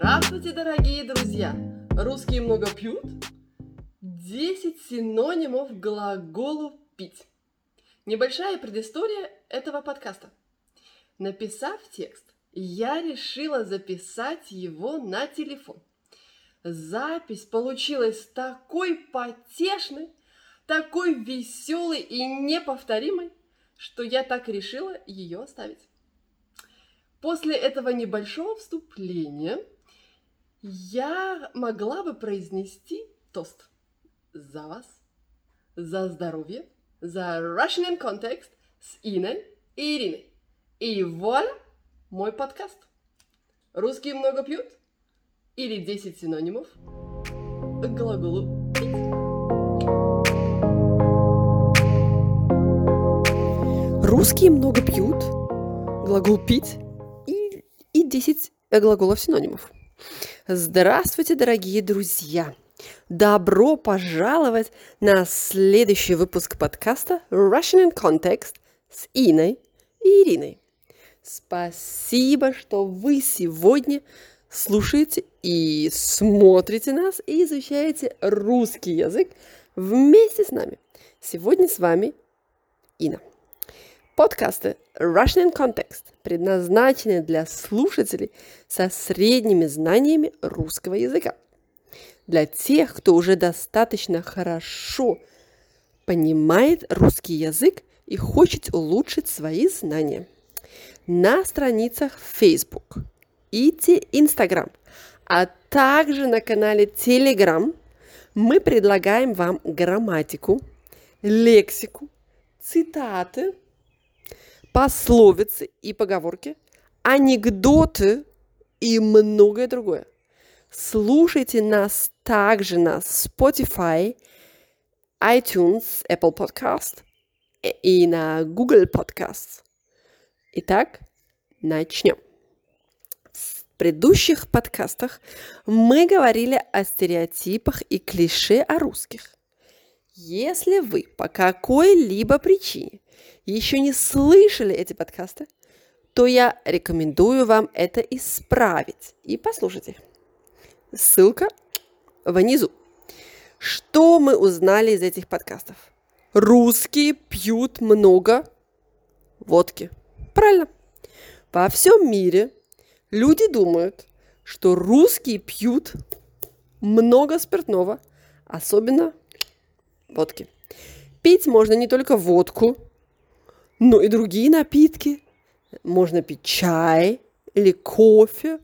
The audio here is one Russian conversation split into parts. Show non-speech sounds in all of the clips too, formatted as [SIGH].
Здравствуйте, дорогие друзья! Русские много пьют? 10 синонимов глаголу «пить». Небольшая предыстория этого подкаста. Написав текст, я решила записать его на телефон. Запись получилась такой потешной, такой веселой и неповторимой, что я так решила ее оставить. После этого небольшого вступления я могла бы произнести тост за вас, за здоровье, за Russian Context с Иной и Ириной. И вуаля, мой подкаст. Русские много пьют? Или 10 синонимов к глаголу пить. Русские много пьют, глагол пить и, и 10 глаголов синонимов. Здравствуйте, дорогие друзья! Добро пожаловать на следующий выпуск подкаста Russian in Context с Иной и Ириной. Спасибо, что вы сегодня слушаете и смотрите нас и изучаете русский язык вместе с нами. Сегодня с вами Ина. Подкасты Russian Context предназначены для слушателей со средними знаниями русского языка. Для тех, кто уже достаточно хорошо понимает русский язык и хочет улучшить свои знания. На страницах Facebook и Instagram, а также на канале Telegram мы предлагаем вам грамматику, лексику, цитаты – пословицы и поговорки, анекдоты и многое другое. Слушайте нас также на Spotify, iTunes, Apple Podcast и на Google Podcast. Итак, начнем. В предыдущих подкастах мы говорили о стереотипах и клише о русских. Если вы по какой-либо причине еще не слышали эти подкасты, то я рекомендую вам это исправить и послушать их. Ссылка внизу. Что мы узнали из этих подкастов? Русские пьют много водки. Правильно. Во всем мире люди думают, что русские пьют много спиртного, особенно водки. Пить можно не только водку, но и другие напитки. Можно пить чай или кофе.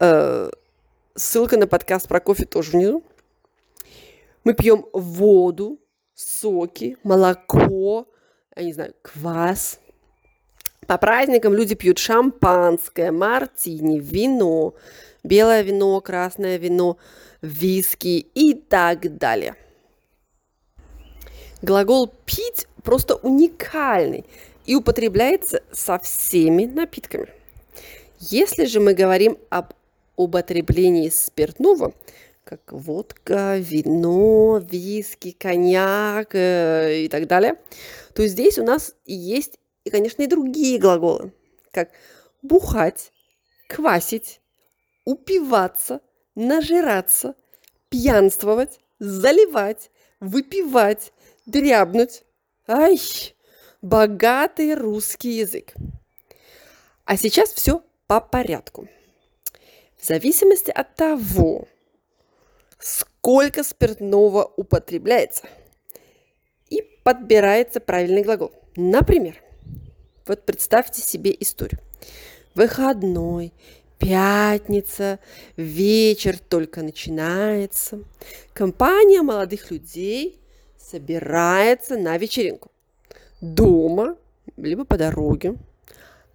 Э, ссылка на подкаст про кофе тоже внизу. Мы пьем воду, соки, молоко, я не знаю, квас. По праздникам люди пьют шампанское, мартини, вино, белое вино, красное вино, виски и так далее. Глагол «пить» просто уникальный и употребляется со всеми напитками. Если же мы говорим об употреблении спиртного, как водка, вино, виски, коньяк э, и так далее, то здесь у нас есть, и, конечно, и другие глаголы, как бухать, квасить, упиваться, нажираться, пьянствовать, заливать, выпивать, дрябнуть. Ай, богатый русский язык. А сейчас все по порядку. В зависимости от того, сколько спиртного употребляется, и подбирается правильный глагол. Например, вот представьте себе историю. Выходной, пятница, вечер только начинается. Компания молодых людей собирается на вечеринку. Дома, либо по дороге,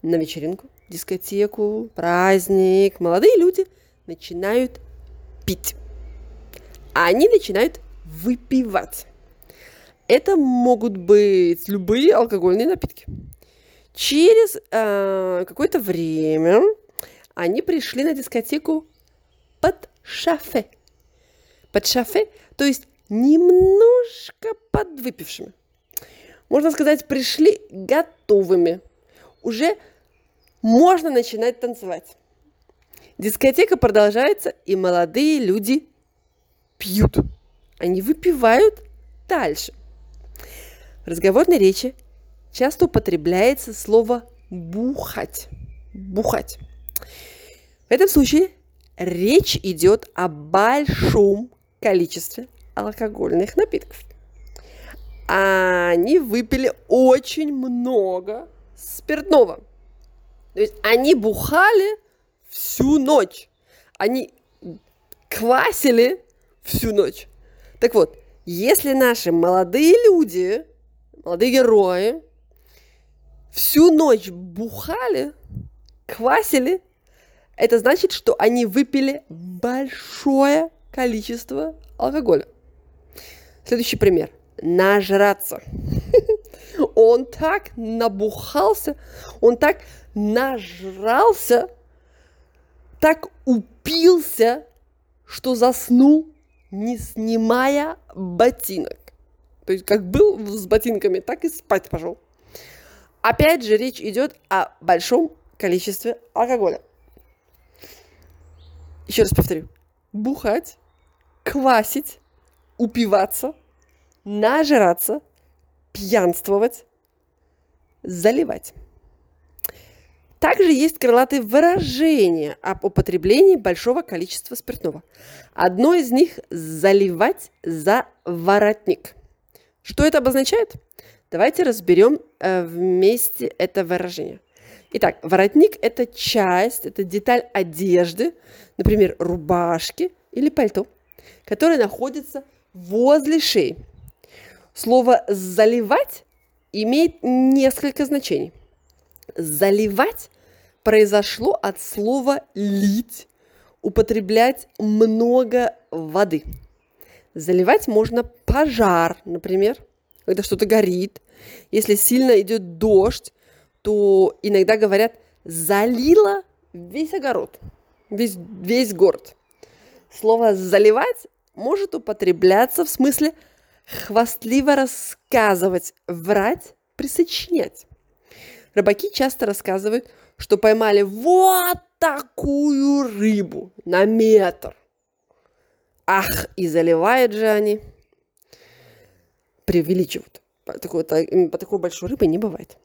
на вечеринку, дискотеку, праздник. Молодые люди начинают пить. Они начинают выпивать. Это могут быть любые алкогольные напитки. Через э, какое-то время они пришли на дискотеку под шафе. Под шафе, то есть немножко подвыпившими. Можно сказать, пришли готовыми. Уже можно начинать танцевать. Дискотека продолжается, и молодые люди пьют. Они выпивают дальше. В разговорной речи часто употребляется слово бухать. Бухать. В этом случае речь идет о большом количестве алкогольных напитков. Они выпили очень много спиртного. То есть они бухали всю ночь. Они квасили всю ночь. Так вот, если наши молодые люди, молодые герои, всю ночь бухали, квасили, это значит, что они выпили большое количество алкоголя. Следующий пример. Нажраться. [LAUGHS] Он так набухался, он так нажрался, так упился, что заснул, не снимая ботинок. То есть как был с ботинками, так и спать пошел. Опять же, речь идет о большом количестве алкоголя. Еще раз повторю. Бухать, квасить, упиваться, нажраться, пьянствовать, заливать. Также есть крылатые выражения об употреблении большого количества спиртного. Одно из них – заливать за воротник. Что это обозначает? Давайте разберем э, вместе это выражение. Итак, воротник – это часть, это деталь одежды, например, рубашки или пальто, которая находится возле шеи. Слово «заливать» имеет несколько значений. Заливать произошло от слова «лить», употреблять много воды. Заливать можно пожар, например, когда что-то горит. Если сильно идет дождь, то иногда говорят «залило весь огород», весь, весь город. Слово «заливать» может употребляться в смысле хвастливо рассказывать, врать, присочинять. Рыбаки часто рассказывают, что поймали вот такую рыбу на метр. Ах, и заливают же они. Преувеличивают. По такой, по такой большой рыбы не бывает.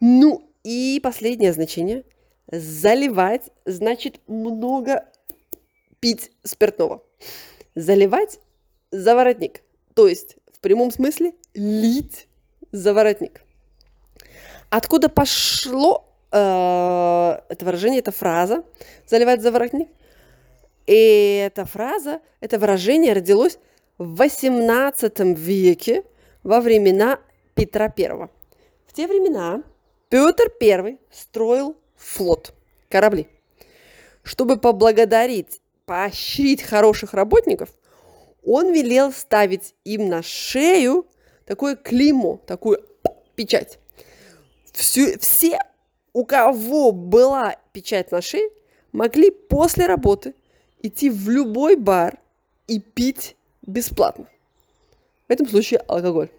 Ну и последнее значение. Заливать значит много пить спиртного. Заливать за воротник. То есть в прямом смысле лить за воротник. Откуда пошло э, это выражение, эта фраза «заливать за воротник»? И эта фраза, это выражение родилось в XVIII веке во времена Петра I. В те времена Петр I строил флот, корабли. Чтобы поблагодарить, поощрить хороших работников, он велел ставить им на шею такое клеймо, такую печать. Все, все, у кого была печать на шее, могли после работы идти в любой бар и пить бесплатно. В этом случае алкоголь.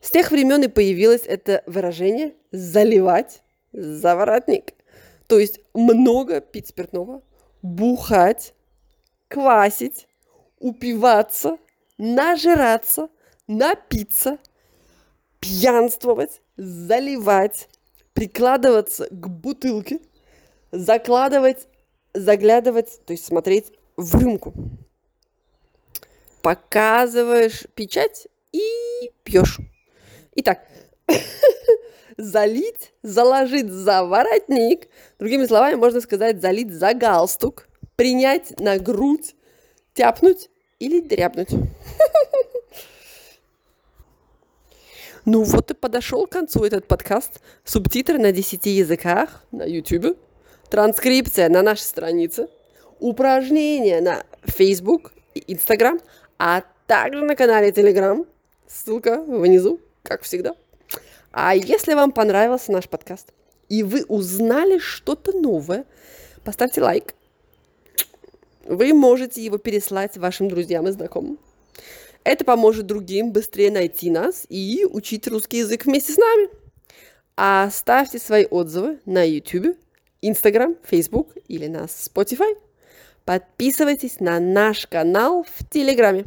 С тех времен и появилось это выражение «заливать за воротник». То есть много пить спиртного, бухать, квасить, упиваться, нажираться, напиться, пьянствовать, заливать, прикладываться к бутылке, закладывать, заглядывать, то есть смотреть в рюмку. Показываешь печать и пьешь. Итак, залить, заложить за воротник, другими словами можно сказать залить за галстук, принять на грудь, тяпнуть или дрябнуть. [LAUGHS] Ну вот и подошел к концу этот подкаст. Субтитры на 10 языках на YouTube, транскрипция на нашей странице, упражнения на Facebook и Instagram, а также на канале Telegram. Ссылка внизу, как всегда. А если вам понравился наш подкаст и вы узнали что-то новое, поставьте лайк, вы можете его переслать вашим друзьям и знакомым. Это поможет другим быстрее найти нас и учить русский язык вместе с нами. А ставьте свои отзывы на YouTube, Instagram, Facebook или на Spotify. Подписывайтесь на наш канал в Телеграме.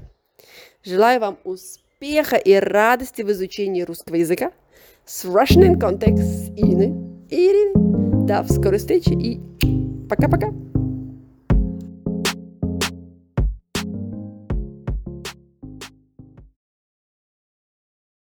Желаю вам успеха и радости в изучении русского языка с Russian in Context с Иной и Ириной. До скорой встречи и пока-пока.